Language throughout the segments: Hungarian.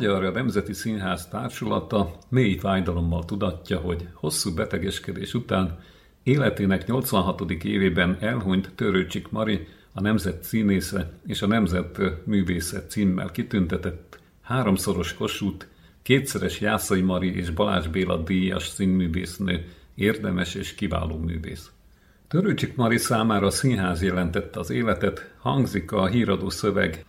Magyar Nemzeti Színház Társulata mély fájdalommal tudatja, hogy hosszú betegeskedés után életének 86. évében elhunyt Törőcsik Mari, a Nemzet színésze és a Nemzet művészet címmel kitüntetett háromszoros Kossuth, kétszeres Jászai Mari és Balázs Béla díjas színművésznő, érdemes és kiváló művész. Törőcsik Mari számára a színház jelentette az életet, hangzik a híradó szöveg.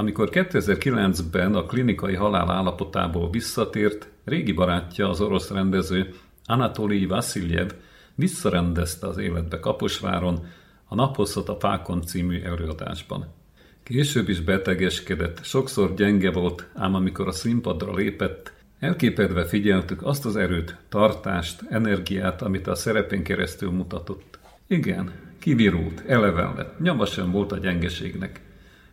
Amikor 2009-ben a klinikai halál állapotából visszatért, régi barátja, az orosz rendező Anatolij Vasiljev visszarendezte az életbe Kaposváron, a Naphosszat a Fákon című előadásban. Később is betegeskedett, sokszor gyenge volt, ám amikor a színpadra lépett, elképedve figyeltük azt az erőt, tartást, energiát, amit a szerepén keresztül mutatott. Igen, kivirult, eleven lett, nyoma sem volt a gyengeségnek.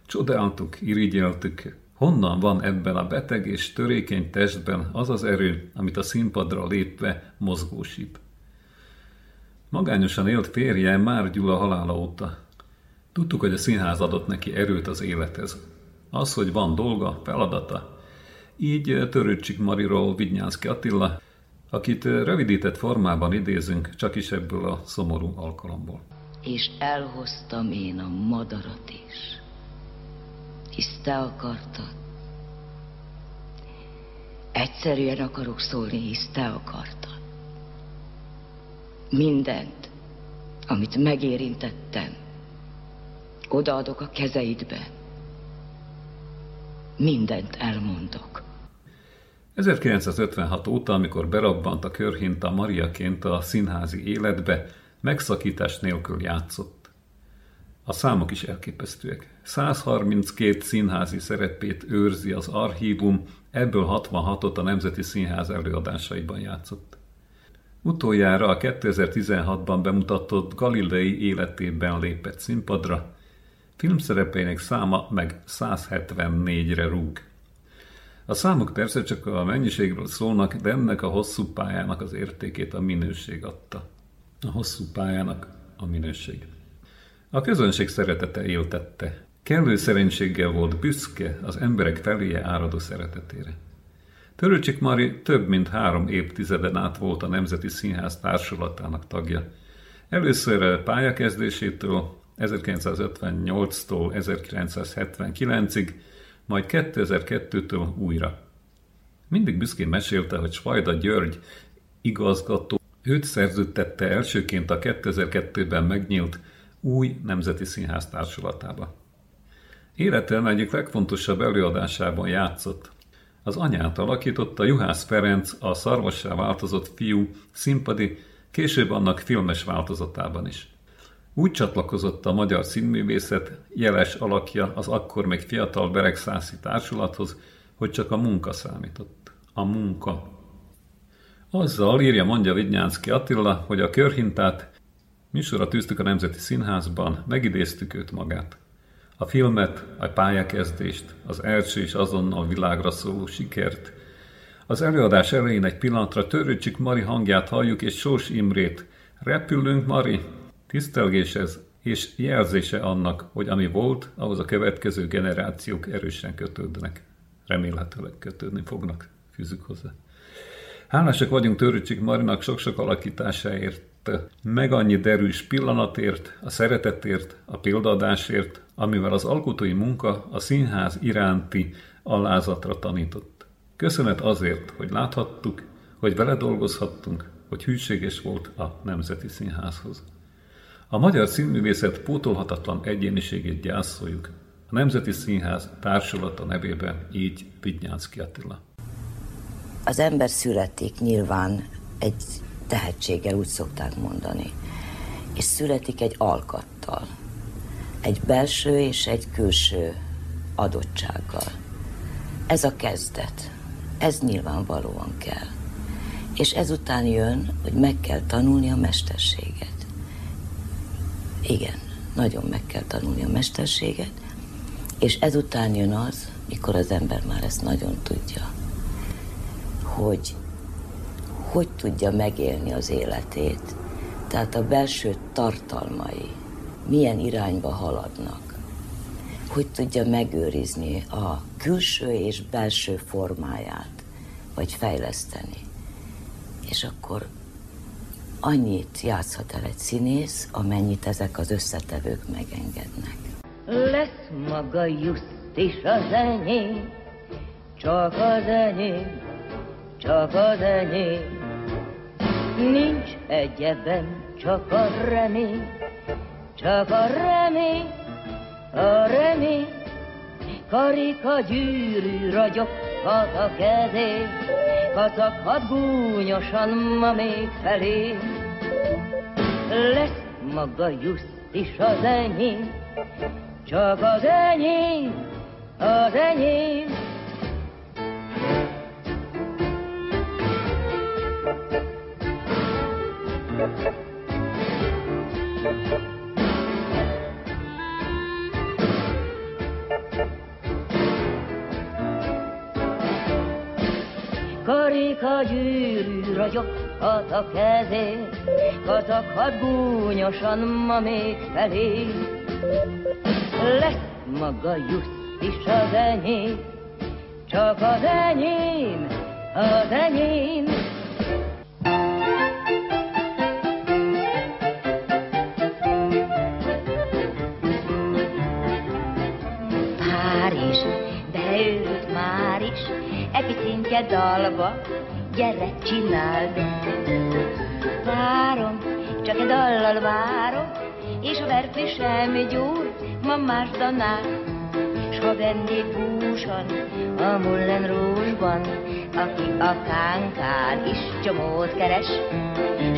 Csodáltuk, irigyeltük, honnan van ebben a beteg és törékeny testben az az erő, amit a színpadra lépve mozgósít. Magányosan élt férje már Gyula halála óta. Tudtuk, hogy a színház adott neki erőt az élethez. Az, hogy van dolga, feladata. Így Törőcsik Mariról Vidnyánszki Attila, akit rövidített formában idézünk, csak is ebből a szomorú alkalomból. És elhoztam én a madarat is, hisz te akartad. Egyszerűen akarok szólni, hisz te akartad. Mindent, amit megérintettem, odaadok a kezeidbe. Mindent elmondok. 1956 óta, amikor berabbant a körhinta Mariaként a színházi életbe, megszakítás nélkül játszott. A számok is elképesztőek. 132 színházi szerepét őrzi az archívum, ebből 66-ot a Nemzeti Színház előadásaiban játszott. Utoljára a 2016-ban bemutatott Galilei életében lépett színpadra, filmszerepeinek száma meg 174-re rúg. A számok persze csak a mennyiségről szólnak, de ennek a hosszú pályának az értékét a minőség adta. A hosszú pályának a minőség. A közönség szeretete éltette. Kellő szerencséggel volt büszke az emberek feléje áradó szeretetére. Törőcsik Mari több mint három évtizeden át volt a Nemzeti Színház társulatának tagja. Először pályakezdésétől 1958-tól 1979-ig, majd 2002-től újra. Mindig büszkén mesélte, hogy Svajda György igazgató őt szerződtette elsőként a 2002-ben megnyílt új Nemzeti Színház társulatába. Életem egyik legfontosabb előadásában játszott. Az anyát alakította Juhász Ferenc, a szarvassá változott fiú színpadi, később annak filmes változatában is. Úgy csatlakozott a magyar színművészet jeles alakja az akkor még fiatal Beregszászi társulathoz, hogy csak a munka számított. A munka. Azzal írja mondja Vidnyánszki Attila, hogy a körhintát műsorra tűztük a Nemzeti Színházban, megidéztük őt magát. A filmet, a pályakezdést, az első és azonnal világra szóló sikert. Az előadás elején egy pillanatra törőcsik Mari hangját halljuk, és Sós Imrét. Repülünk, Mari! Tisztelgés ez, és jelzése annak, hogy ami volt, ahhoz a következő generációk erősen kötődnek. Remélhetőleg kötődni fognak, fűzük hozzá. Hálásak vagyunk Törőcsik Marinak sok-sok alakításáért, meg annyi derűs pillanatért, a szeretetért, a példaadásért, amivel az alkotói munka a színház iránti alázatra tanított. Köszönet azért, hogy láthattuk, hogy vele dolgozhattunk, hogy hűséges volt a Nemzeti Színházhoz. A magyar színművészet pótolhatatlan egyéniségét gyászoljuk. A Nemzeti Színház társulata nevében így Vidnyánszki Attila. Az ember születik nyilván egy tehetséggel, úgy szokták mondani. és születik egy alkattal, egy belső és egy külső adottsággal. Ez a kezdet, ez nyilvánvalóan kell. És ezután jön, hogy meg kell tanulni a mesterséget. Igen, nagyon meg kell tanulni a mesterséget, és ezután jön az, mikor az ember már ezt nagyon tudja, hogy hogy tudja megélni az életét, tehát a belső tartalmai milyen irányba haladnak, hogy tudja megőrizni a külső és belső formáját, vagy fejleszteni. És akkor annyit játszhat el egy színész, amennyit ezek az összetevők megengednek. Lesz maga just is az enyém, csak az enyém, csak az enyém. Nincs egyebben csak a remény, csak a remény, a remény. Karika gyűrű ragyoghat a kezé, kacaghat gúnyosan ma még felé. Lesz maga just is az enyém, csak az enyém, az enyém. Karika gyűrű ragyoghat a kezén, kacaghat gúnyosan ma még felé. Lesz maga just is az enyém, csak az enyém, az enyém. Epicintje dalba, gyere, csináld. Várom, csak egy dallal várom, és a verkli semmi gyúr, ma más danál. S ha vennék búsan a mullen rózsban, aki a kánkán is csomót keres,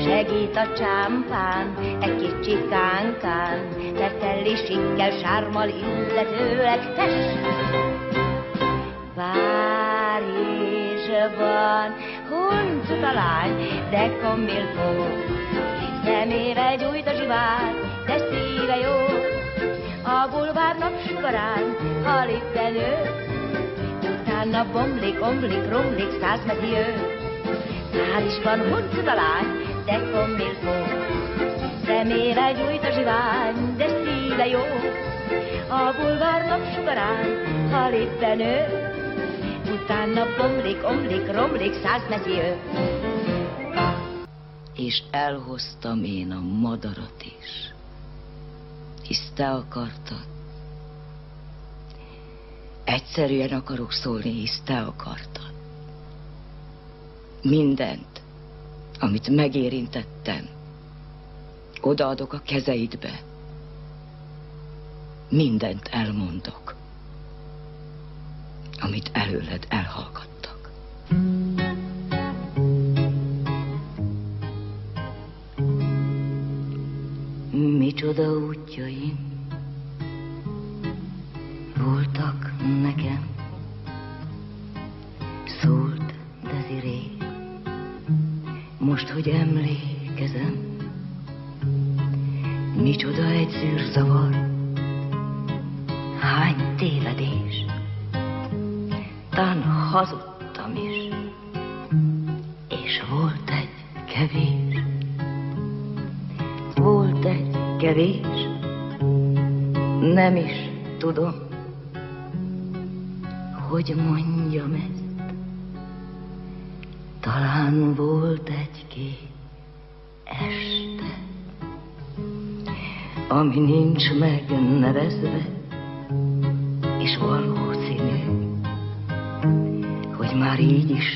segít a csámpán, egy kicsi kánkán, mert sikkel, sármal illetőleg tess. Párizsban huncut a lány, de kamilfó, szemébe gyújt a zsivár, de szíve jó. A bulvár napsugarán hal itten ő, utána bomlik, omlik, romlik, százmeti ő. Párizsban huncut a lány, de kamilfó, szemébe gyújt a zsivány, de szíve jó. A bulvár napsugarán hal itten ő, utána bomlik, omlik, romlik, százmeti ő. És elhoztam én a madarat is, hisz te akartad. Egyszerűen akarok szólni, hisz te akartad. Mindent, amit megérintettem, odaadok a kezeidbe. Mindent elmondok, amit előled elhallgattak. Micsoda útjaim voltak nekem, szólt Desiré. Most, hogy emlékezem, micsoda egy zűrzavar, hazudtam is, és volt egy kevés, volt egy kevés, nem is tudom, hogy mondjam ezt. Talán volt egy-két este, ami nincs megnevezve,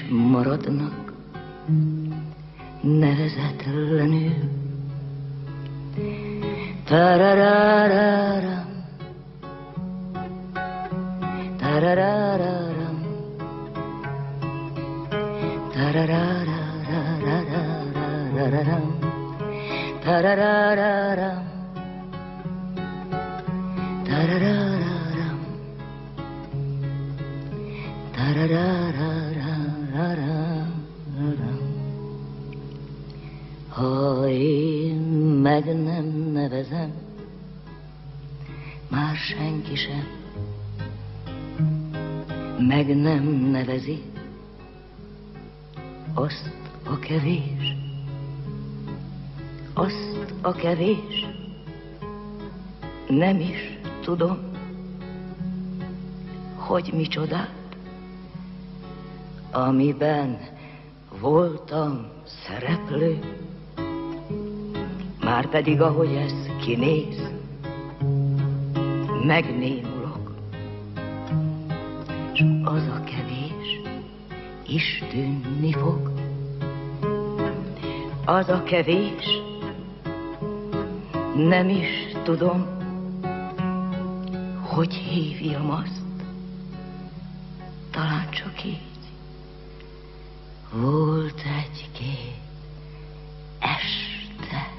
már így senki sem. Meg nem nevezi azt a kevés, azt a kevés, nem is tudom, hogy micsodát, amiben voltam szereplő, már pedig ahogy ez kinéz, megnémulok, és az a kevés is tűnni fog. Az a kevés, nem is tudom, hogy hívjam azt. Talán csak így. Volt egy-két este.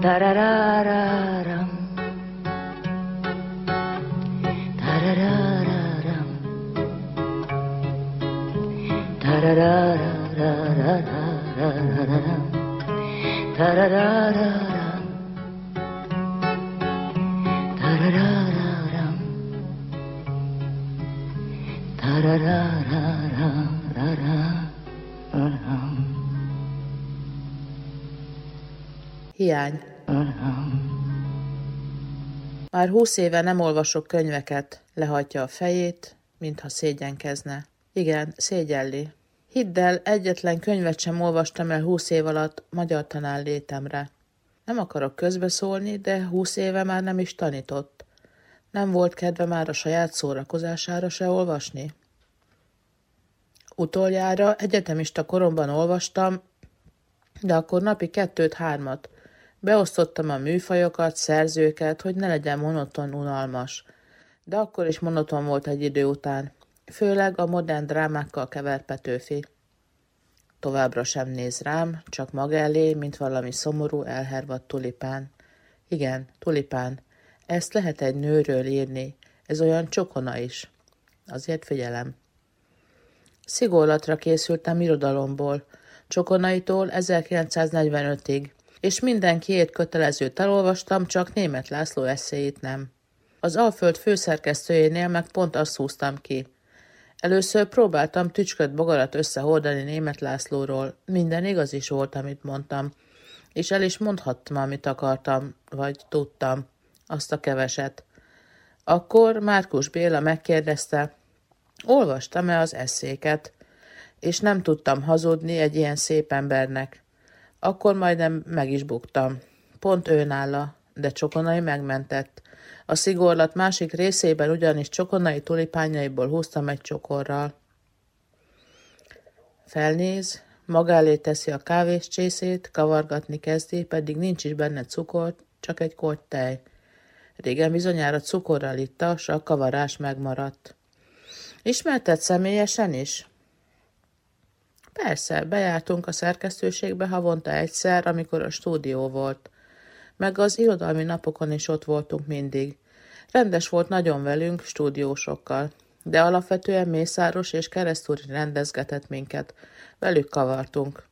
Tarararam. Húsz éve nem olvasok könyveket, lehajtja a fejét, mintha szégyenkezne. Igen, szégyelli. Hidd el, egyetlen könyvet sem olvastam el húsz év alatt magyar tanár létemre. Nem akarok közbeszólni, de húsz éve már nem is tanított. Nem volt kedve már a saját szórakozására se olvasni? Utoljára egyetemista koromban olvastam, de akkor napi kettőt-hármat. Beosztottam a műfajokat, szerzőket, hogy ne legyen monoton, unalmas. De akkor is monoton volt egy idő után. Főleg a modern drámákkal kevert Petőfi. Továbbra sem néz rám, csak maga elé, mint valami szomorú, elhervadt tulipán. Igen, tulipán. Ezt lehet egy nőről írni. Ez olyan csokona is. Azért figyelem. Szigorlatra készültem irodalomból, Csokonaitól 1945-ig, és minden két kötelezőt elolvastam, csak német László eszéjét nem. Az Alföld főszerkesztőjénél meg pont azt húztam ki. Először próbáltam tücsköt bogarat összehordani német Lászlóról. Minden igaz is volt, amit mondtam. És el is mondhattam, amit akartam, vagy tudtam. Azt a keveset. Akkor Márkus Béla megkérdezte, olvastam-e az eszéket, és nem tudtam hazudni egy ilyen szép embernek. Akkor majdnem meg is buktam. Pont ő nála, de Csokonai megmentett. A szigorlat másik részében ugyanis Csokonai tulipányaiból húztam egy csokorral. Felnéz, maga elé teszi a kávés csészét, kavargatni kezdi, pedig nincs is benne cukor, csak egy korty tej. Régen bizonyára cukorral itta, s a kavarás megmaradt. Ismerted személyesen is? Persze, bejártunk a szerkesztőségbe havonta egyszer, amikor a stúdió volt. Meg az irodalmi napokon is ott voltunk mindig. Rendes volt nagyon velünk, stúdiósokkal. De alapvetően Mészáros és Keresztúri rendezgetett minket. Velük kavartunk.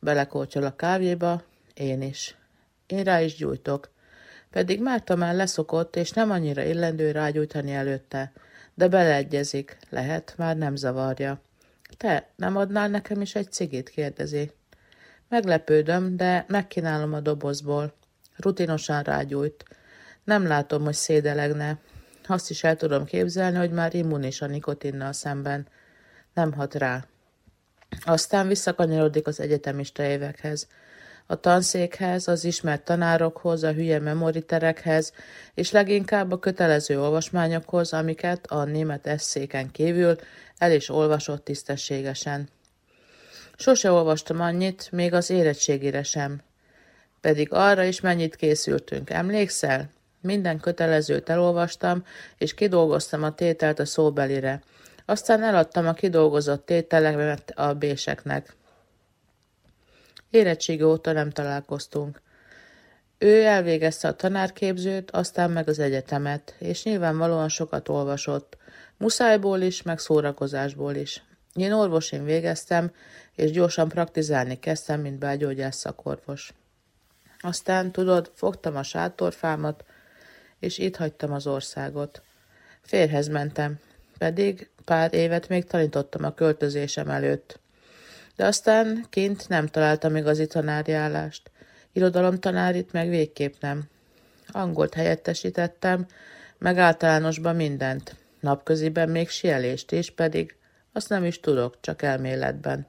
Belekótyol a kávéba, én is. Én rá is gyújtok. Pedig Márta már leszokott, és nem annyira illendő rágyújtani előtte. De beleegyezik, lehet, már nem zavarja. Te nem adnál nekem is egy cigit, kérdezi. Meglepődöm, de megkínálom a dobozból. Rutinosan rágyújt. Nem látom, hogy szédelegne. Azt is el tudom képzelni, hogy már immunis a nikotinnal szemben. Nem hat rá. Aztán visszakanyarodik az egyetemista évekhez. A tanszékhez, az ismert tanárokhoz, a hülye memoriterekhez, és leginkább a kötelező olvasmányokhoz, amiket a német eszéken kívül el is olvasott tisztességesen. Sose olvastam annyit, még az érettségére sem. Pedig arra is mennyit készültünk, emlékszel? Minden kötelezőt elolvastam, és kidolgoztam a tételt a szóbelire. Aztán eladtam a kidolgozott tételeket a béseknek. Érettségi óta nem találkoztunk. Ő elvégezte a tanárképzőt, aztán meg az egyetemet, és nyilvánvalóan sokat olvasott, muszájból is, meg szórakozásból is. Én orvosin végeztem, és gyorsan praktizálni kezdtem, mint belgyógyász szakorvos. Aztán, tudod, fogtam a sátorfámat, és itt hagytam az országot. Férhez mentem, pedig pár évet még tanítottam a költözésem előtt. De aztán kint nem találtam igazi tanárjálást. Irodalomtanárit meg végképp nem. Angolt helyettesítettem, meg általánosban mindent. Napköziben még sielést is, pedig azt nem is tudok, csak elméletben.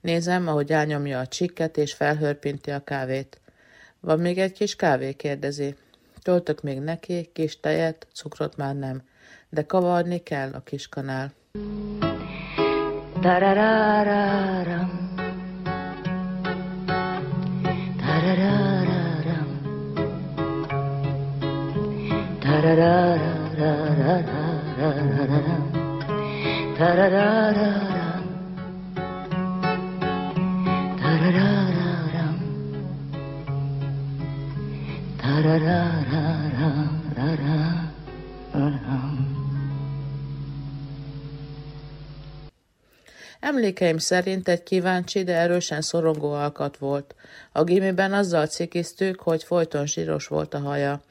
Nézem, ahogy elnyomja a csikket és felhörpinti a kávét. Van még egy kis kávé, kérdezi. Töltök még neki, kis tejet, cukrot már nem, de kavarni kell a kis kanál. Tarararam. Tarararam. Tarararararararam. Emlékeim szerint egy kíváncsi, de erősen szorongó alkat volt. A gimiben azzal cikiztük, hogy folyton zsíros volt a haja.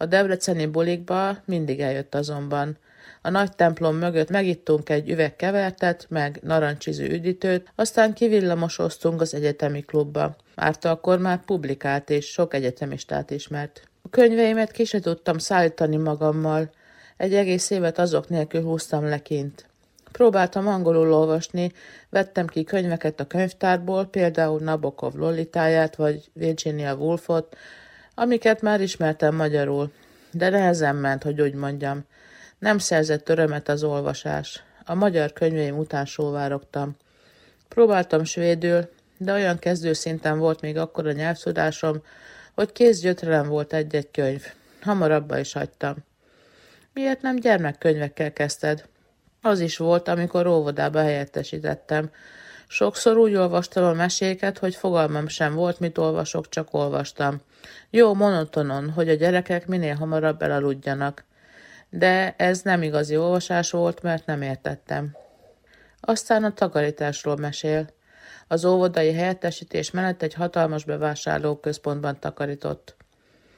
A debreceni bulikba mindig eljött azonban. A nagy templom mögött megittunk egy üveg kevertet, meg narancsizű üdítőt, aztán kivillamosoztunk az egyetemi klubba. Márta akkor már publikált és sok egyetemistát ismert. A könyveimet ki se tudtam szállítani magammal. Egy egész évet azok nélkül húztam le kint. Próbáltam angolul olvasni, vettem ki könyveket a könyvtárból, például Nabokov Lolitáját vagy Virginia Woolfot, amiket már ismertem magyarul, de nehezen ment, hogy úgy mondjam. Nem szerzett örömet az olvasás. A magyar könyveim után sóvárogtam. Próbáltam svédül, de olyan kezdőszinten volt még akkor a nyelvtudásom, hogy kézgyötrelem volt egy-egy könyv. Hamarabba is hagytam. Miért nem gyermekkönyvekkel kezdted? Az is volt, amikor óvodába helyettesítettem. Sokszor úgy olvastam a meséket, hogy fogalmam sem volt, mit olvasok, csak olvastam. Jó monotonon, hogy a gyerekek minél hamarabb elaludjanak. De ez nem igazi olvasás volt, mert nem értettem. Aztán a takarításról mesél. Az óvodai helyettesítés mellett egy hatalmas bevásárlóközpontban takarított.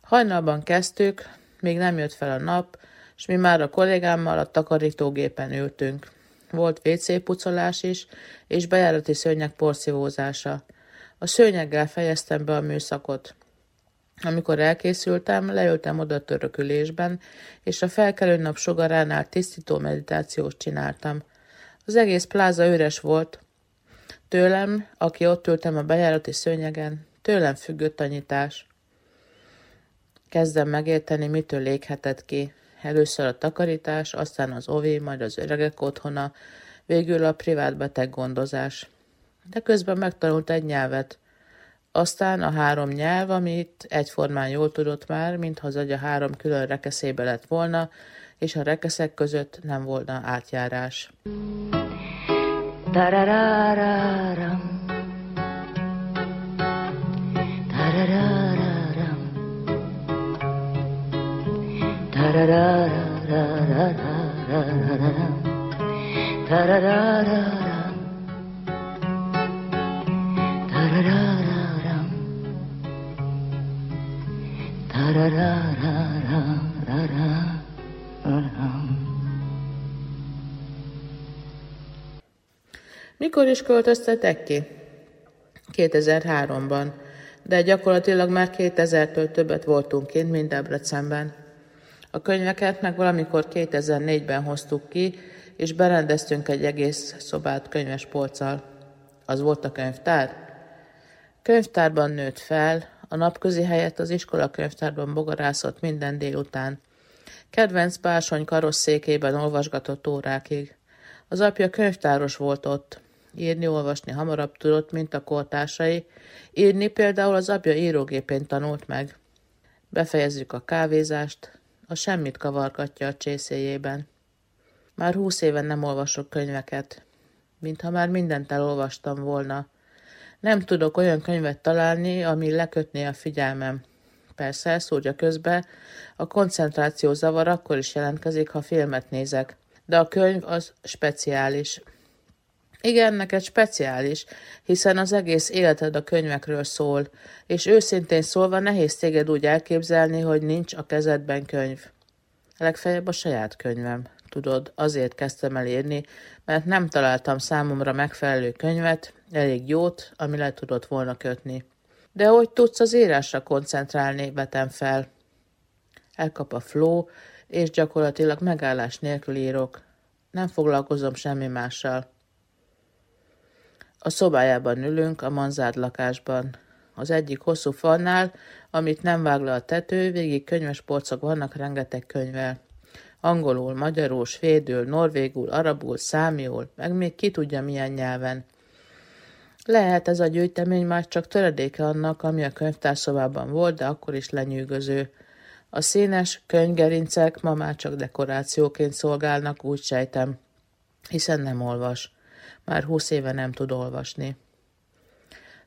Hajnalban kezdtük, még nem jött fel a nap, és mi már a kollégámmal a takarítógépen ültünk. Volt WC pucolás is, és bejárati szőnyeg porszívózása. A szőnyeggel fejeztem be a műszakot. Amikor elkészültem, leültem oda törökülésben, és a felkelő nap sugaránál tisztító meditációt csináltam. Az egész pláza üres volt. Tőlem, aki ott ültem a bejárati szőnyegen, tőlem függött a nyitás. Kezdem megérteni, mitől léghetett ki. Először a takarítás, aztán az ovi, majd az öregek otthona, végül a privát beteg gondozás. De közben megtanult egy nyelvet. Aztán a három nyelv, amit egyformán jól tudott már, mintha az agya három külön rekeszébe lett volna, és a rekeszek között nem volna átjárás. Tarararam. Tarararam. Mikor is költöztetek ki? 2003-ban, de gyakorlatilag már 2000-től többet voltunk kint, mint Debrecenben. A könyveket meg valamikor 2004-ben hoztuk ki, és berendeztünk egy egész szobát könyves polccal. Az volt a könyvtár? Könyvtárban nőtt fel, a napközi helyett az iskola könyvtárban bogarászott minden délután. Kedvenc bársony karosszékében olvasgatott órákig. Az apja könyvtáros volt ott. Írni, olvasni hamarabb tudott, mint a kortársai. Írni például az apja írógépén tanult meg. Befejezzük a kávézást, a semmit kavargatja a csészéjében. Már húsz éven nem olvasok könyveket, mintha már mindent elolvastam volna. Nem tudok olyan könyvet találni, ami lekötné a figyelmem. Persze, szúrja közbe, a koncentráció zavar akkor is jelentkezik, ha filmet nézek. De a könyv az speciális. Igen, neked speciális, hiszen az egész életed a könyvekről szól, és őszintén szólva nehéz téged úgy elképzelni, hogy nincs a kezedben könyv. Legfeljebb a saját könyvem. Tudod, azért kezdtem el írni, mert nem találtam számomra megfelelő könyvet, elég jót, ami le tudott volna kötni. De hogy tudsz az írásra koncentrálni, vetem fel. Elkap a flow, és gyakorlatilag megállás nélkül írok. Nem foglalkozom semmi mással. A szobájában ülünk, a manzád lakásban. Az egyik hosszú falnál, amit nem vág le a tető, végig könyves polcok vannak rengeteg könyvvel. Angolul, magyarul, svédül, norvégul, arabul, számiul, meg még ki tudja milyen nyelven. Lehet ez a gyűjtemény már csak töredéke annak, ami a könyvtárszobában volt, de akkor is lenyűgöző. A színes könyvgerincek ma már csak dekorációként szolgálnak, úgy sejtem, hiszen nem olvas. Már húsz éve nem tud olvasni.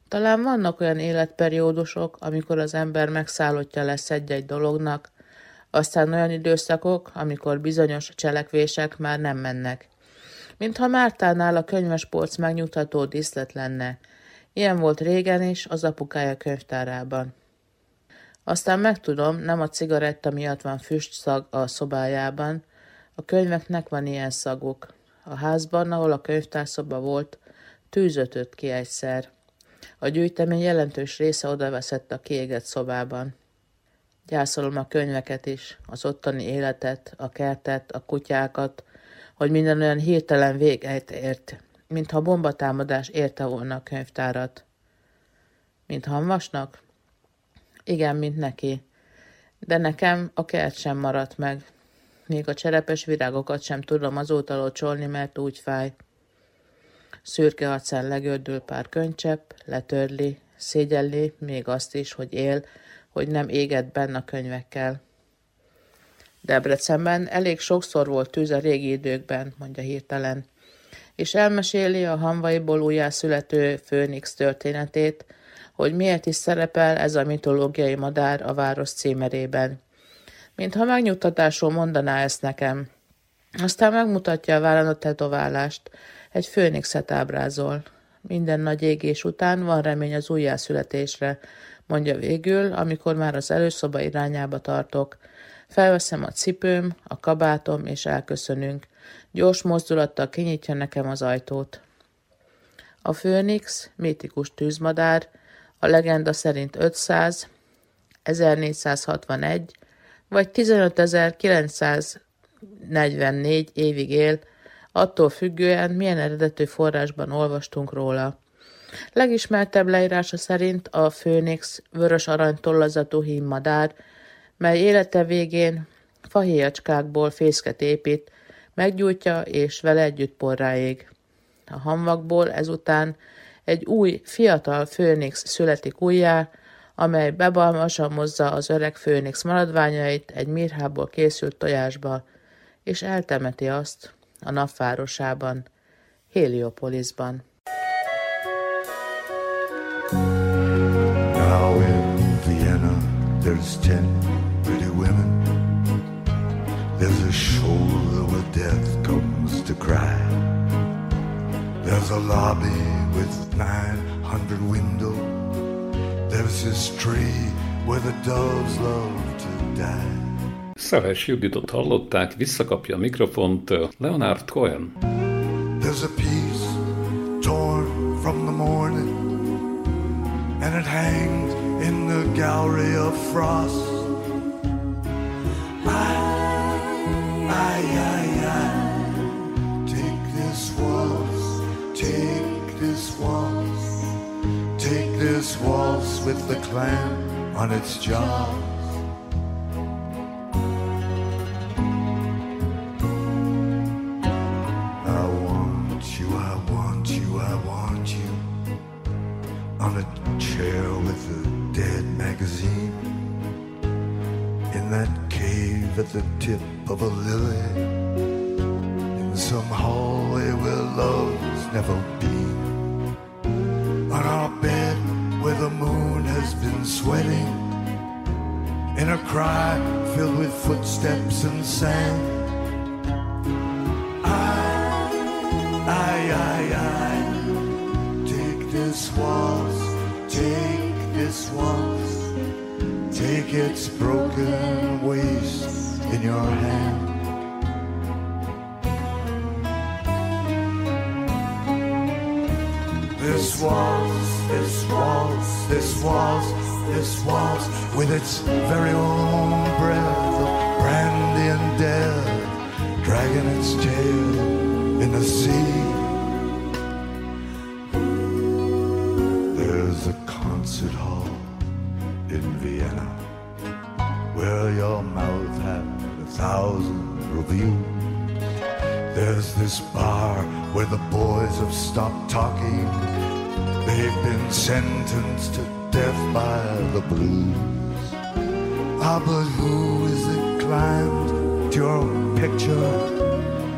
Talán vannak olyan életperiódusok, amikor az ember megszállottja lesz egy-egy dolognak, aztán olyan időszakok, amikor bizonyos cselekvések már nem mennek. Mintha Mártánál a könyvespolc megnyugtató díszlet lenne. Ilyen volt régen is az apukája könyvtárában. Aztán megtudom, nem a cigaretta miatt van füstszag a szobájában, a könyveknek van ilyen szaguk. A házban, ahol a könyvtárszoba volt, tűzötött ki egyszer. A gyűjtemény jelentős része odaveszett a kiégett szobában. Gyászolom a könyveket is, az ottani életet, a kertet, a kutyákat, hogy minden olyan hirtelen véget ért, mintha bombatámadás érte volna a könyvtárat. Mint Hanvasnak? Igen, mint neki. De nekem a kert sem maradt meg. Még a cserepes virágokat sem tudom azóta locsolni, mert úgy fáj. Szürke arcán legördül pár könycsepp, letörli, szégyelli még azt is, hogy él, hogy nem égett benne a könyvekkel. Debrecenben elég sokszor volt tűz a régi időkben, mondja hirtelen, és elmeséli a hanvaiból újjászülető Főnix történetét, hogy miért is szerepel ez a mitológiai madár a város címerében. Mintha megnyugtatásul mondaná ezt nekem. Aztán megmutatja a vállán a tetoválást, egy főnixet ábrázol. Minden nagy égés után van remény az újjászületésre, mondja végül, amikor már az előszoba irányába tartok. Felveszem a cipőm, a kabátom, és elköszönünk. Gyors mozdulattal kinyitja nekem az ajtót. A főnix, mítikus tűzmadár, a legenda szerint 500, 1461 vagy 15944 évig él, attól függően milyen eredetű forrásban olvastunk róla. Legismertebb leírása szerint a főnix vörös aranytollazatú hímmadár, mely élete végén fahéjacskákból fészket épít, meggyújtja és vele együtt porráig. A hamvakból ezután egy új, fiatal főnix születik újjá, amely bebalmasamozza az öreg főnix maradványait egy mirhából készült tojásba, és eltemeti azt a napvárosában, Heliopolisban. Now in Vienna there's ten pretty women. There's a shoulder where death comes to cry. There's a lobby with 900 windows There's this tree where the doves love to die. Szeles Juditot hallották, visszakapja a mikrofont Leonard Cohen. There's a piece torn from the morning And it hangs in the gallery of frost I, I, Waltz with the clam on its jaws. I want you, I want you, I want you on a chair with a dead magazine. In that cave at the tip of a lily. In some hallway where love's never been footsteps and sand. I, I, I, I, take this waltz, take this waltz, take its broken waist in your hand. This waltz, this waltz, this waltz, this waltz, with its very own breath brandy and death, dragging its tail in the sea. There's a concert hall in Vienna where your mouth had a thousand reviews. There's this bar where the boys have stopped talking. They've been sentenced to death by the blues. Ah, but who is it climbed your picture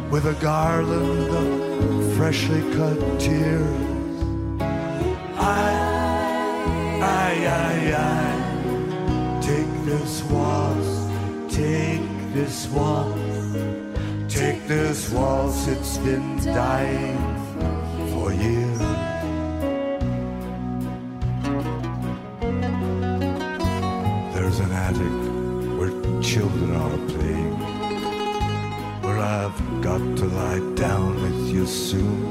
with a garland of freshly cut tears? I, I, I, I, take this waltz, take this waltz. Take this waltz, it's been dying for years. Children are playing, where I've got to lie down with you soon.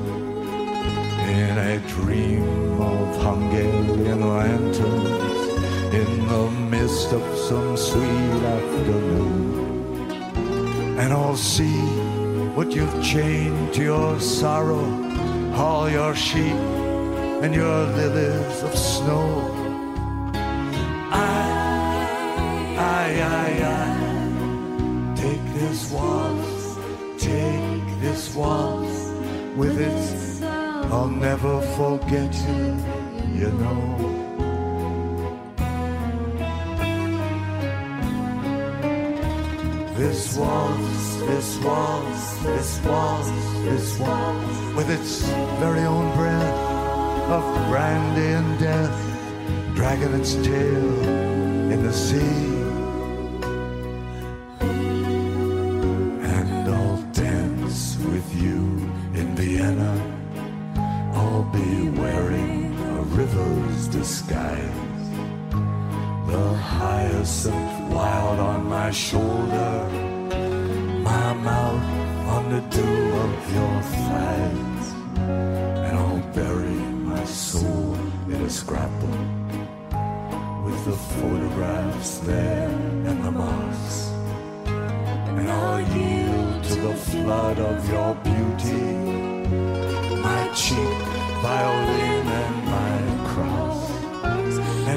In a dream of Hungarian lanterns, in the mist of some sweet afternoon and I'll see what you've chained to your sorrow, all your sheep and your lilies of snow. This waltz, take this waltz with its, I'll never forget you, you know. This waltz, this waltz, this waltz, this waltz, with its very own breath of brandy and death, dragging its tail in the sea. River's disguise. The hyacinth wild on my shoulder, my mouth on the dew of your thighs, and I'll bury my soul in a scrapbook with the photographs there and the marks, and I'll yield to the flood of your beauty, my cheap violin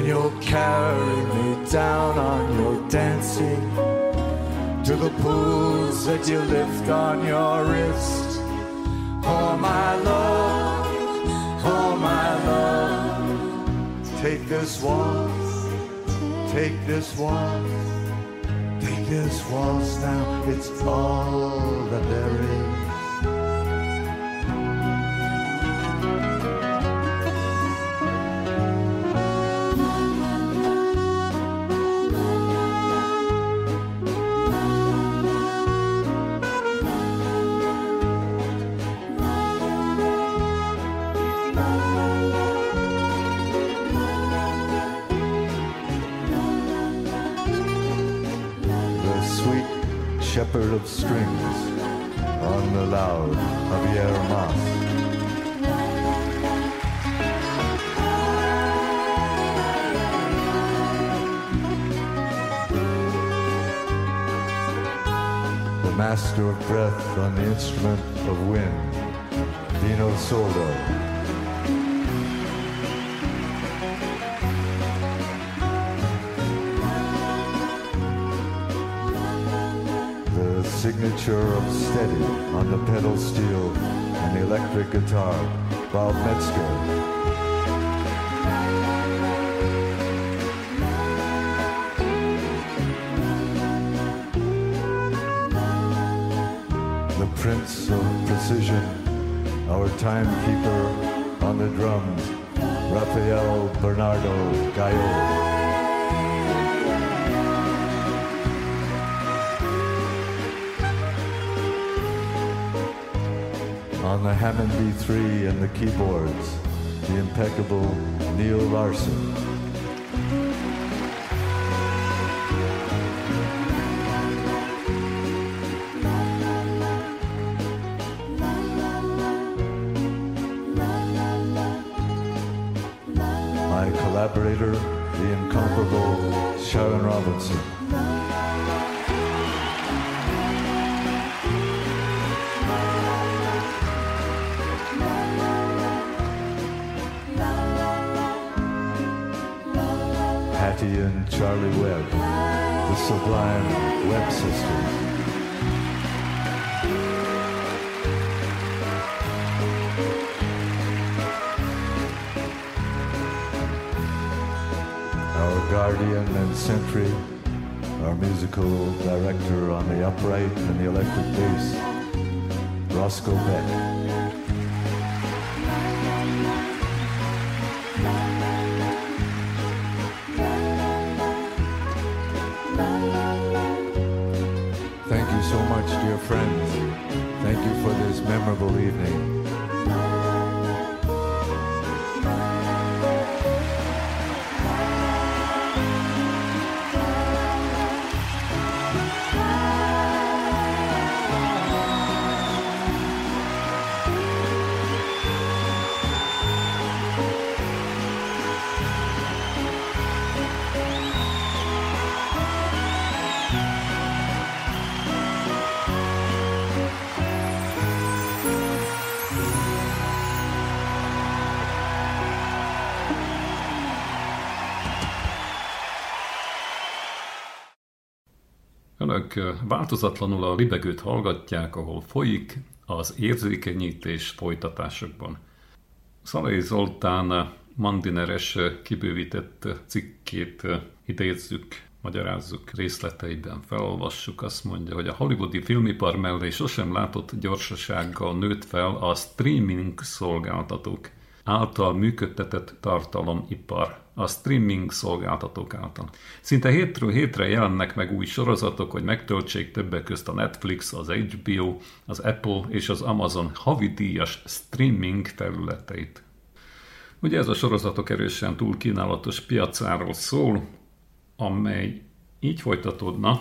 you'll carry me down on your dancing to the pools that you lift on your wrist. Oh, my love, oh, my love, take this waltz, take this waltz, take this waltz now, it's all that there is. Master of breath on the instrument of wind, Dino Solo. the signature of steady on the pedal steel and electric guitar, Bob Metzger. Timekeeper on the drums, Rafael Bernardo Gallo. On the Hammond B3 and the keyboards, the impeccable Neil Larson. Guardian and sentry, our musical director on the upright and the electric bass, Roscoe Beck. Változatlanul a libegőt hallgatják, ahol folyik az érzékenyítés folytatásokban. Szalai Zoltán Mandineres kibővített cikkét idézzük, magyarázzuk részleteiben, felolvassuk, azt mondja, hogy a hollywoodi filmipar mellé sosem látott gyorsasággal nőtt fel a streaming szolgáltatók által működtetett tartalomipar, a streaming szolgáltatók által. Szinte hétről hétre jelennek meg új sorozatok, hogy megtöltsék többek közt a Netflix, az HBO, az Apple és az Amazon havidíjas streaming felületeit. Ugye ez a sorozatok erősen túlkínálatos piacáról szól, amely így folytatódna,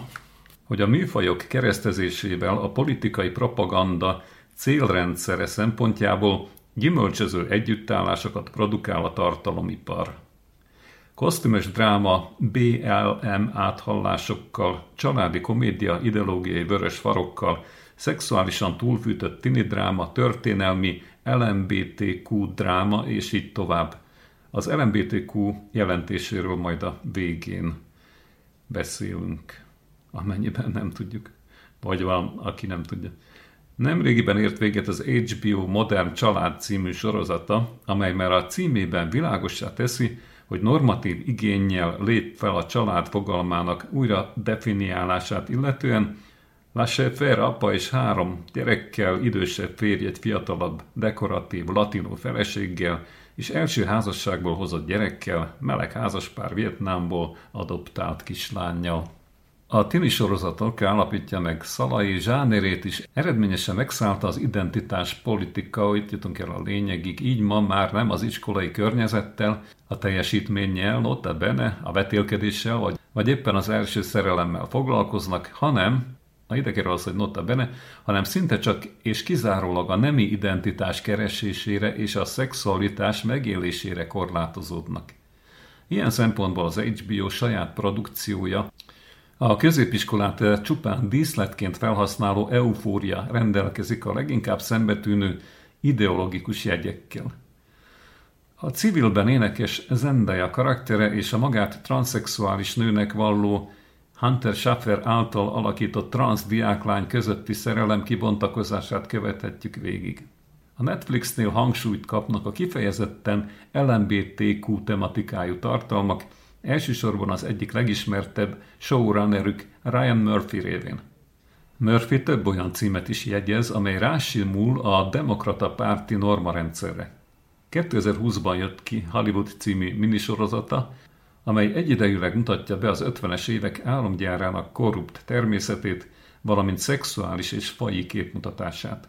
hogy a műfajok keresztezésével a politikai propaganda célrendszere szempontjából gyümölcsöző együttállásokat produkál a tartalomipar. Kosztümös dráma BLM áthallásokkal, családi komédia ideológiai vörös farokkal, szexuálisan túlfűtött tini dráma, történelmi LMBTQ dráma, és így tovább. Az LMBTQ jelentéséről majd a végén beszélünk, amennyiben nem tudjuk. Vagy van, aki nem tudja. Nemrégiben ért véget az HBO Modern Család című sorozata, amely már a címében világossá teszi, hogy normatív igényel lép fel a család fogalmának újra definiálását illetően, Lachefer apa és három gyerekkel, idősebb férj egy fiatalabb, dekoratív latinó feleséggel és első házasságból hozott gyerekkel, meleg házaspár Vietnámból adoptált kislányjal. A tini sorozatok állapítja meg Szalai zsánerét is eredményesen megszállta az identitás politika, itt jutunk el a lényegig, így ma már nem az iskolai környezettel, a teljesítménnyel, nota bene, a vetélkedéssel, vagy, vagy éppen az első szerelemmel foglalkoznak, hanem a idegerül az, hogy nota bene, hanem szinte csak és kizárólag a nemi identitás keresésére és a szexualitás megélésére korlátozódnak. Ilyen szempontból az HBO saját produkciója a középiskolát csupán díszletként felhasználó eufória rendelkezik a leginkább szembetűnő ideológikus jegyekkel. A civilben énekes Zendaya karaktere és a magát transzexuális nőnek valló Hunter Schaffer által alakított transz diáklány közötti szerelem kibontakozását követhetjük végig. A Netflixnél hangsúlyt kapnak a kifejezetten LMBTQ tematikájú tartalmak, elsősorban az egyik legismertebb showrunnerük Ryan Murphy révén. Murphy több olyan címet is jegyez, amely rásimul a demokrata párti normarendszerre. 2020-ban jött ki Hollywood című minisorozata, amely egyidejűleg mutatja be az 50-es évek álomgyárának korrupt természetét, valamint szexuális és faji képmutatását.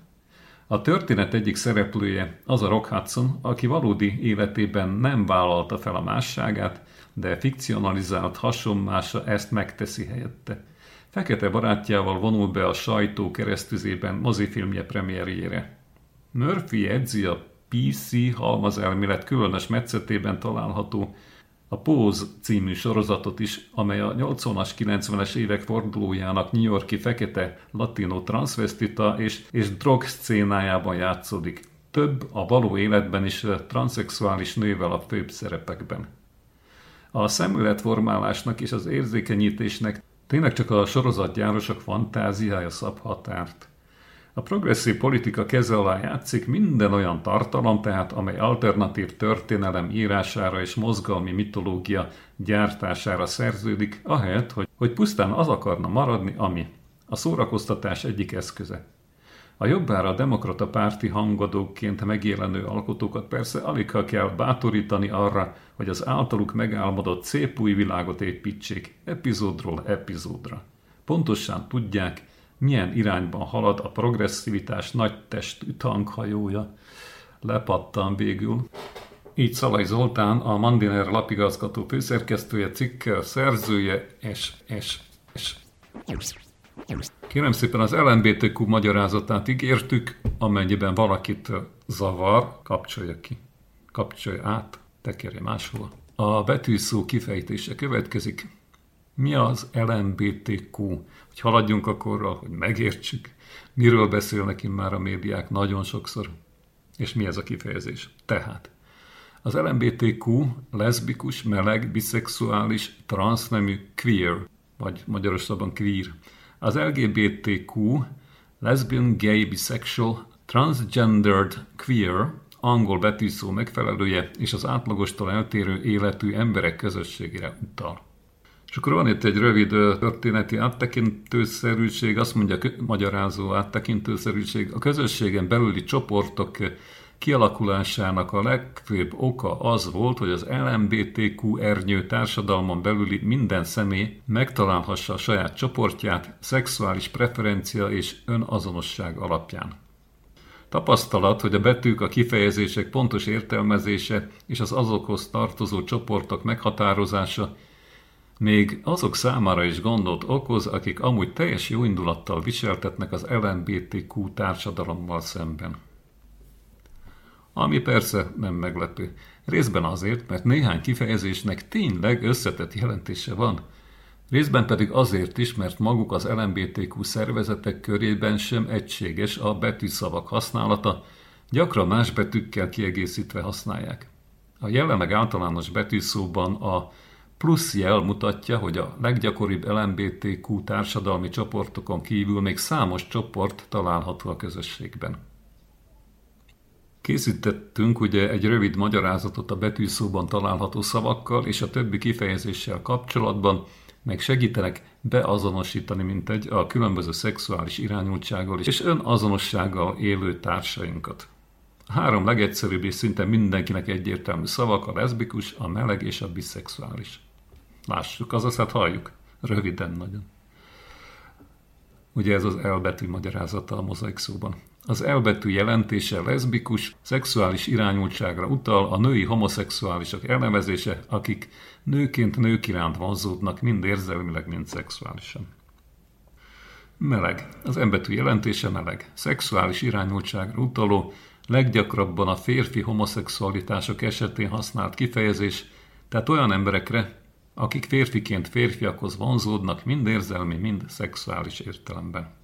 A történet egyik szereplője az a Rock Hudson, aki valódi életében nem vállalta fel a másságát, de fikcionalizált hasonmása ezt megteszi helyette. Fekete barátjával vonul be a sajtó keresztüzében mozifilmje premierjére. Murphy edzi a PC halmazelmélet különös metszetében található a Pose című sorozatot is, amely a 80-as, 90-es évek fordulójának New Yorki fekete latino transvestita és, és drog szcénájában játszódik. Több a való életben is transzexuális nővel a főbb szerepekben. A szemléletformálásnak és az érzékenyítésnek tényleg csak a sorozatgyárosok fantáziája szab határt. A progresszív politika keze alá játszik minden olyan tartalom, tehát amely alternatív történelem írására és mozgalmi mitológia gyártására szerződik, ahelyett, hogy, hogy pusztán az akarna maradni, ami a szórakoztatás egyik eszköze. A jobbára a demokrata párti hangadóként megjelenő alkotókat persze alig kell bátorítani arra, hogy az általuk megálmodott szép új világot építsék epizódról epizódra. Pontosan tudják, milyen irányban halad a progresszivitás nagy testű tankhajója. Lepattan végül. Így Szalai Zoltán, a Mandiner lapigazgató főszerkesztője, cikke, szerzője, és, és, és. Kérem szépen az LMBTQ magyarázatát ígértük, amennyiben valakit zavar, kapcsolja ki, kapcsolja át, tekerje máshol. A betűszó kifejtése következik. Mi az LMBTQ? Hogy haladjunk akkor, hogy megértsük, miről beszélnek már a médiák nagyon sokszor, és mi ez a kifejezés. Tehát, az LMBTQ leszbikus, meleg, biszexuális, transznemű, queer, vagy magyarosabban queer. Az LGBTQ, lesbian, gay, bisexual, transgendered, queer, angol betűszó megfelelője és az átlagostól eltérő életű emberek közösségére utal. És akkor van itt egy rövid történeti áttekintőszerűség, azt mondja magyarázó áttekintőszerűség, a közösségen belüli csoportok kialakulásának a legfőbb oka az volt, hogy az LMBTQ ernyő társadalmon belüli minden személy megtalálhassa a saját csoportját szexuális preferencia és önazonosság alapján. Tapasztalat, hogy a betűk, a kifejezések pontos értelmezése és az azokhoz tartozó csoportok meghatározása még azok számára is gondot okoz, akik amúgy teljes jóindulattal viseltetnek az LMBTQ társadalommal szemben. Ami persze nem meglepő. Részben azért, mert néhány kifejezésnek tényleg összetett jelentése van, részben pedig azért is, mert maguk az LMBTQ szervezetek körében sem egységes a betűszavak használata, gyakran más betűkkel kiegészítve használják. A jelenleg általános betűszóban a plusz jel mutatja, hogy a leggyakoribb LMBTQ társadalmi csoportokon kívül még számos csoport található a közösségben. Készítettünk ugye egy rövid magyarázatot a betűszóban található szavakkal és a többi kifejezéssel kapcsolatban, meg segítenek beazonosítani, mint egy a különböző szexuális irányultsággal és önazonossággal élő társainkat. Három legegyszerűbb és szinte mindenkinek egyértelmű szavak a leszbikus, a meleg és a biszexuális. Lássuk, azaz hát halljuk. Röviden nagyon. Ugye ez az elbetű magyarázata a mozaik szóban. Az elbetű jelentése leszbikus, szexuális irányultságra utal, a női homoszexuálisok elnevezése, akik nőként nők iránt vonzódnak, mind érzelmileg, mind szexuálisan. Meleg. Az embetű jelentése meleg. Szexuális irányultságra utaló, leggyakrabban a férfi homoszexualitások esetén használt kifejezés, tehát olyan emberekre, akik férfiként férfiakhoz vonzódnak mind érzelmi, mind szexuális értelemben.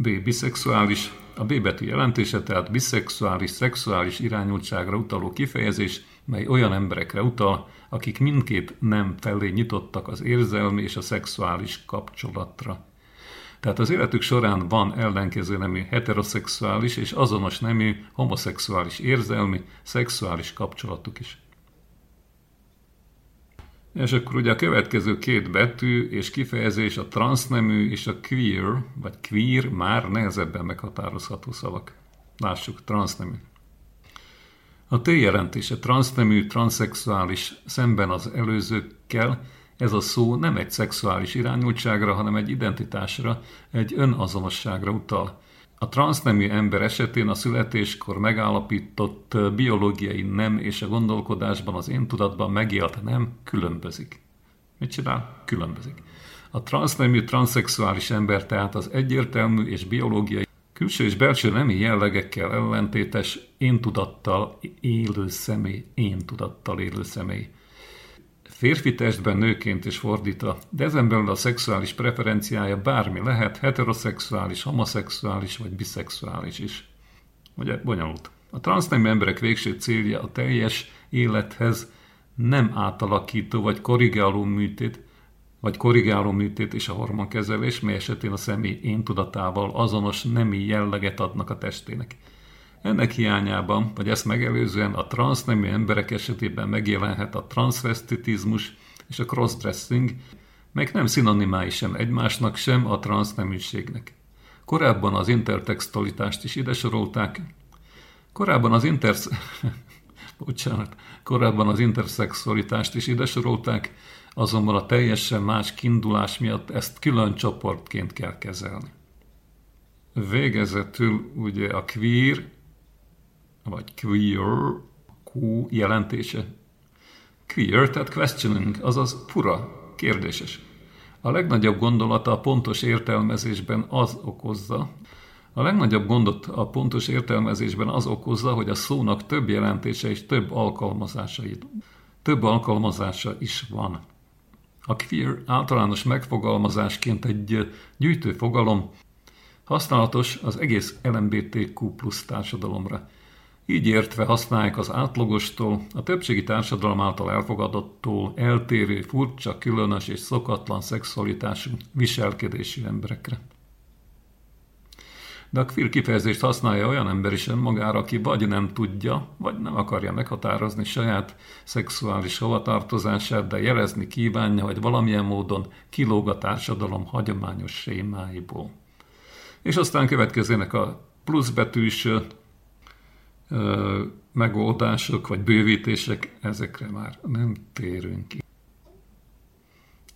B. Biszexuális. A B betű jelentése tehát biszexuális, szexuális irányultságra utaló kifejezés, mely olyan emberekre utal, akik mindkét nem felé nyitottak az érzelmi és a szexuális kapcsolatra. Tehát az életük során van ellenkező nemű heteroszexuális és azonos nemű homoszexuális érzelmi, szexuális kapcsolatuk is. És akkor ugye a következő két betű és kifejezés a transznemű és a queer, vagy queer már nehezebben meghatározható szavak. Lássuk, transznemű. A T jelentése transznemű, transzexuális szemben az előzőkkel, ez a szó nem egy szexuális irányultságra, hanem egy identitásra, egy önazonosságra utal. A transznemű ember esetén a születéskor megállapított biológiai nem és a gondolkodásban az én tudatban megélt nem különbözik. Mit csinál? Különbözik. A transznemű transzexuális ember tehát az egyértelmű és biológiai külső és belső nemi jellegekkel ellentétes én tudattal élő személy, én tudattal élő személy. Férfi testben nőként is fordítva, de ezen belül a szexuális preferenciája bármi lehet, heteroszexuális, homoszexuális vagy biszexuális is. Ugye, bonyolult. A transznemű emberek végső célja a teljes élethez nem átalakító vagy korrigáló műtét, vagy korrigáló műtét és a hormonkezelés, mely esetén a személy én tudatával azonos nemi jelleget adnak a testének. Ennek hiányában, vagy ezt megelőzően a transznemű emberek esetében megjelenhet a transvestitizmus és a crossdressing, meg nem szinonimái sem egymásnak, sem a transzneműségnek. Korábban az intertextualitást is ide sorolták. Korábban az intersz... Bocsánat. Korábban az interszexualitást is ide sorolták, azonban a teljesen más kiindulás miatt ezt külön csoportként kell kezelni. Végezetül ugye a queer, vagy queer, Q jelentése. Queer, tehát questioning, azaz fura, kérdéses. A legnagyobb gondolata a pontos értelmezésben az okozza, a legnagyobb gondot a pontos értelmezésben az okozza, hogy a szónak több jelentése és több alkalmazása, több alkalmazása is van. A queer általános megfogalmazásként egy gyűjtő fogalom, használatos az egész LMBTQ plusz társadalomra. Így értve használják az átlagostól, a többségi társadalom által elfogadottól eltérő, furcsa, különös és szokatlan szexualitású viselkedésű emberekre. De a queer kifejezést használja olyan ember is önmagára, aki vagy nem tudja, vagy nem akarja meghatározni saját szexuális hovatartozását, de jelezni kívánja, hogy valamilyen módon kilóg a társadalom hagyományos sémáiból. És aztán következének a pluszbetűs megoldások vagy bővítések, ezekre már nem térünk ki.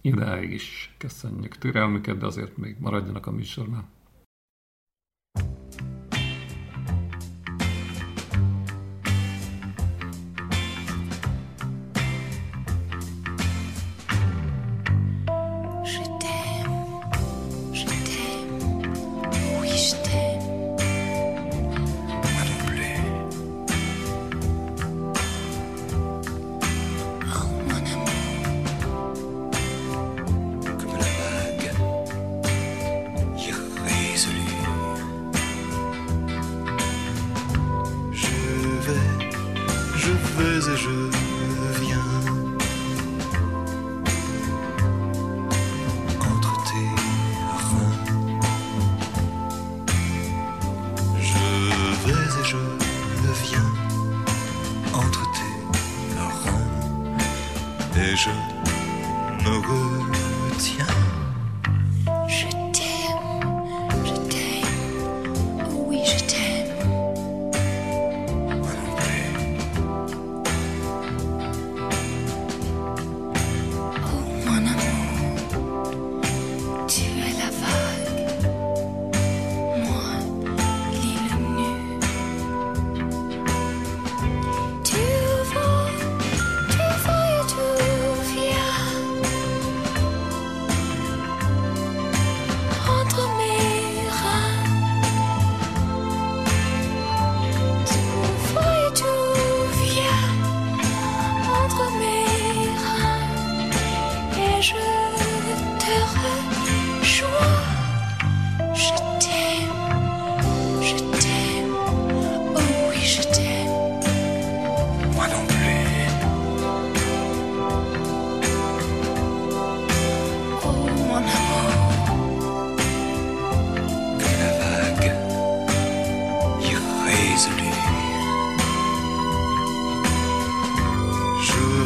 Idáig is köszönjük türelmüket, de azért még maradjanak a műsornál.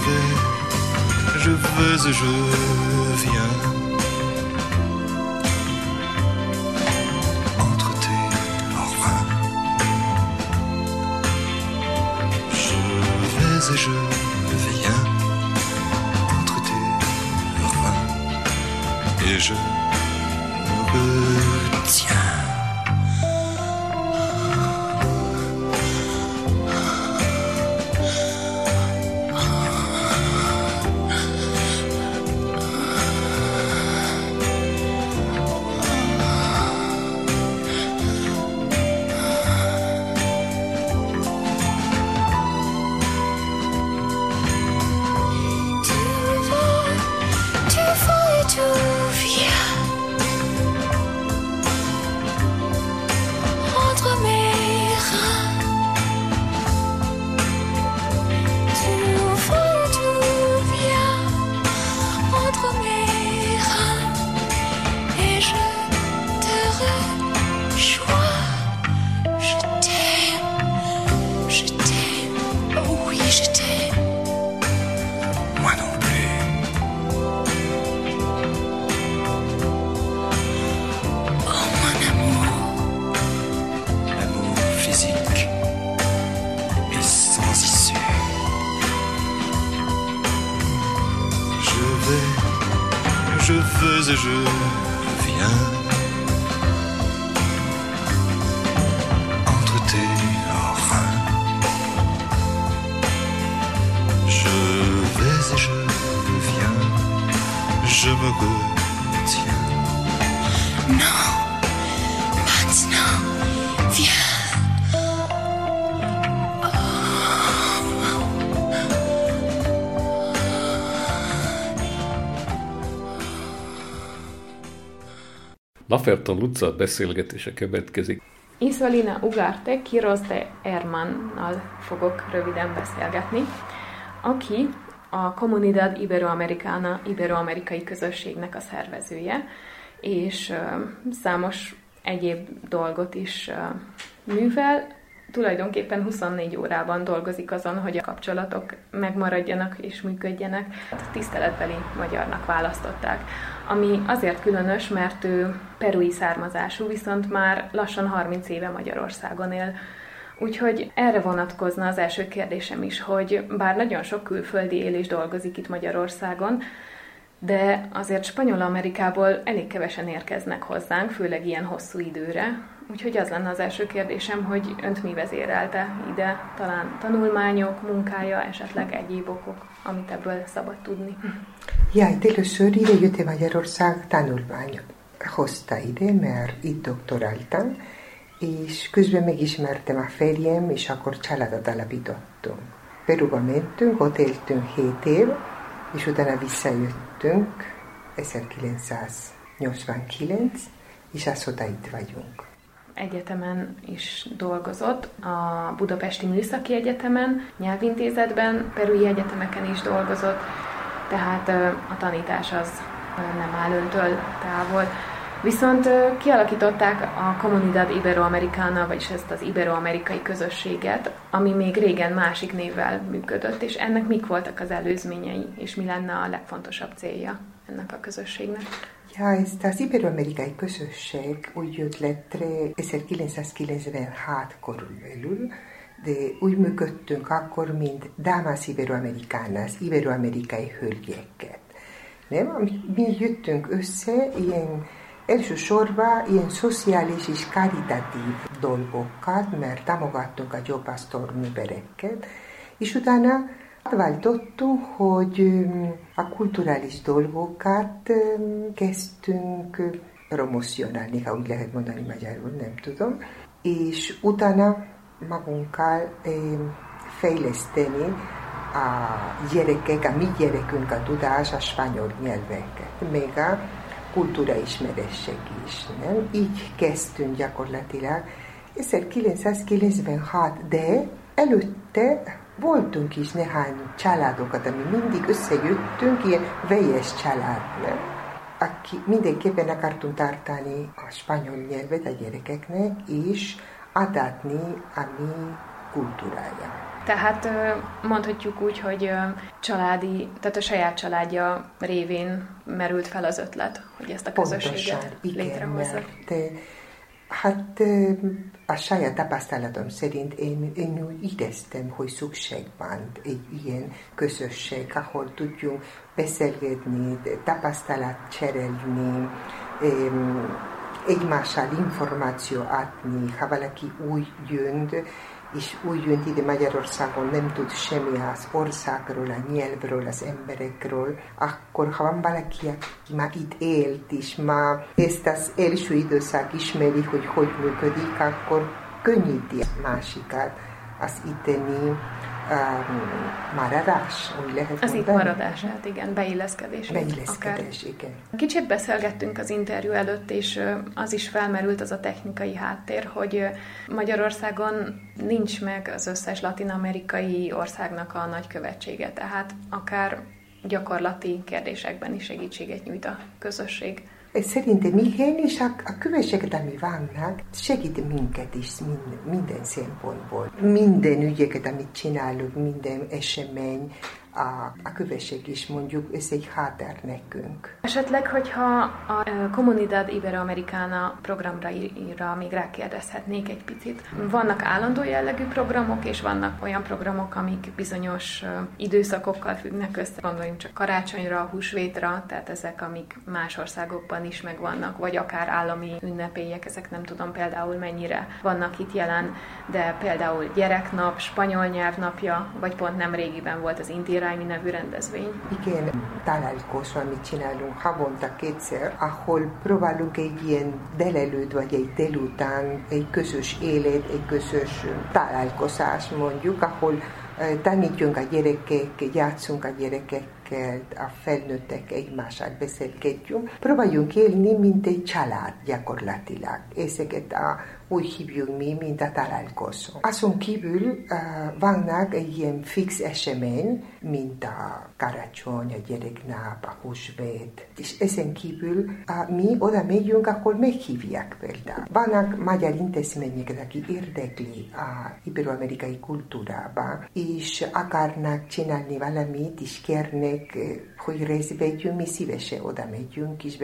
vais, je veux, je viens. Entre tes lorrains, je vais et je je me retiens. non. Laferta Luca beszélgetése következik. Isolina Ugarte Kiros de Hermannal fogok röviden beszélgetni, aki a Comunidad Iberoamericana iberoamerikai közösségnek a szervezője, és számos egyéb dolgot is művel. Tulajdonképpen 24 órában dolgozik azon, hogy a kapcsolatok megmaradjanak és működjenek. Tiszteletbeli magyarnak választották, ami azért különös, mert ő perui származású, viszont már lassan 30 éve Magyarországon él. Úgyhogy erre vonatkozna az első kérdésem is, hogy bár nagyon sok külföldi él és dolgozik itt Magyarországon, de azért Spanyol-Amerikából elég kevesen érkeznek hozzánk, főleg ilyen hosszú időre. Úgyhogy az lenne az első kérdésem, hogy önt mi vezérelte ide, talán tanulmányok, munkája, esetleg egyéb okok, amit ebből szabad tudni. Ja, itt először ide jöttem Magyarország tanulmány hozta ide, mert itt doktoráltam, és közben megismertem a férjem, és akkor családot alapítottunk. Peruba mentünk, ott éltünk 7 év, és utána visszajöttünk 1989, és azóta itt vagyunk. egyetemen is dolgozott, a Budapesti Műszaki Egyetemen, nyelvintézetben, perui egyetemeken is dolgozott, tehát a tanítás az nem áll öntől távol. Viszont kialakították a Comunidad Iberoamericana, vagyis ezt az iberoamerikai közösséget, ami még régen másik névvel működött, és ennek mik voltak az előzményei, és mi lenne a legfontosabb célja ennek a közösségnek? Ja, ezt az iberoamerikai közösség úgy jött létre 1996 körülbelül, de úgy működtünk akkor, mint Damas Iberoamericanas, iberoamerikai hölgyeket. Nem? Mi jöttünk össze ilyen elsősorban ilyen szociális és karitatív dolgokat, mert támogattunk a jobbasztor művereket, és utána Váltottunk, hogy öm, a kulturális dolgokat öm, kezdtünk ö, promocionálni, ha úgy lehet mondani magyarul, nem tudom, és utána magunkkal fejleszteni a gyerekek, a mi gyerekünk a tudás, a spanyol nyelveket, még a kultúraismeresség is. Nem? Így kezdtünk gyakorlatilag 1996, de előtte voltunk is néhány családokat, ami mindig összejöttünk, ilyen vegyes család, nem? Aki mindenképpen akartunk tartani a spanyol nyelvet a gyerekeknek, és átadni a mi kultúrája. Tehát mondhatjuk úgy, hogy családi, tehát a saját családja révén merült fel az ötlet, hogy ezt a közösséget igen, létrehozza. eh, Hát a saját tapasztalatom szerint én, én úgy éreztem, hogy szükség van egy ilyen közösség, ahol tudjunk beszélgetni, tapasztalat cserélni, egymással információ adni, ha valaki új jön, és úgy jön ide Magyarországon, nem tud semmi az országról, a nyelvről, az emberekről, akkor ha van valaki, aki már itt élt, és már ezt az első időszak ismeri, hogy hogy működik, akkor könnyíti a másikat az itteni maradás, úgy lehet Az mondani. itt maradását, igen, beilleszkedés. Beilleszkedés, igen. Kicsit beszélgettünk az interjú előtt, és az is felmerült az a technikai háttér, hogy Magyarországon nincs meg az összes latin-amerikai országnak a nagykövetsége, tehát akár gyakorlati kérdésekben is segítséget nyújt a közösség. Szerintem igen, és a, a köveseket, ami vannak, segít minket is minden, minden szempontból. Minden ügyeket, amit csinálunk, minden esemény, a, a kövesség is mondjuk, ez egy hátár nekünk. Esetleg, hogyha a Comunidad Iberoamericana programra még rákérdezhetnék egy picit. Vannak állandó jellegű programok, és vannak olyan programok, amik bizonyos időszakokkal függnek össze. Gondoljunk csak karácsonyra, húsvétra, tehát ezek, amik más országokban is megvannak, vagy akár állami ünnepélyek, ezek nem tudom például mennyire vannak itt jelen, de például gyereknap, spanyol nyelvnapja, vagy pont nem régiben volt az Inti Rájmi nevű rendezvény. Igen, találkozó, amit csinálunk havonta kétszer, ahol próbálunk egy ilyen délelőtt vagy egy délután egy közös élet, egy közös találkozás mondjuk, ahol tanítjunk a gyerekek, játszunk a gyerekekkel, a felnőttek egymással beszélgetjünk. Próbáljunk élni, mint egy család gyakorlatilag. Ezeket a úgy hívjuk mi, mint a találkozó. Azon kívül uh, vannak egy ilyen fix esemény, mint a karácsony, a gyereknap, a húsvét. És ezen kívül uh, mi oda megyünk, ahol meghívják például. Vannak magyar intézmények, akik érdekli a iberoamerikai kultúrába, és akarnak csinálni valamit, és kérnek, hogy részt vegyünk, mi szívesen oda megyünk, és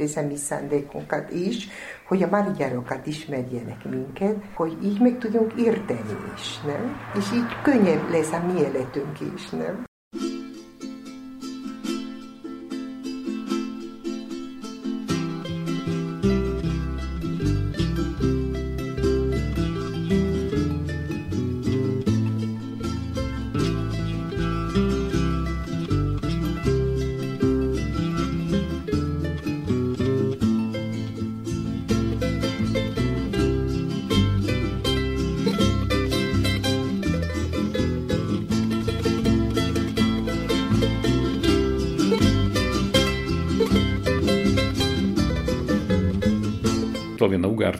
ez a mi szándékunkat is, hogy a magyarokat ismerjenek minket, hogy így meg tudjunk érteni is, nem? És így könnyebb lesz a mi életünk is, nem?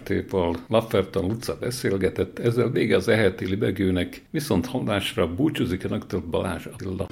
Flavina Ugártéval Laffertan utca beszélgetett, ezzel vége az eheti libegőnek, viszont hallásra búcsúzik önöktől Balázs Attila.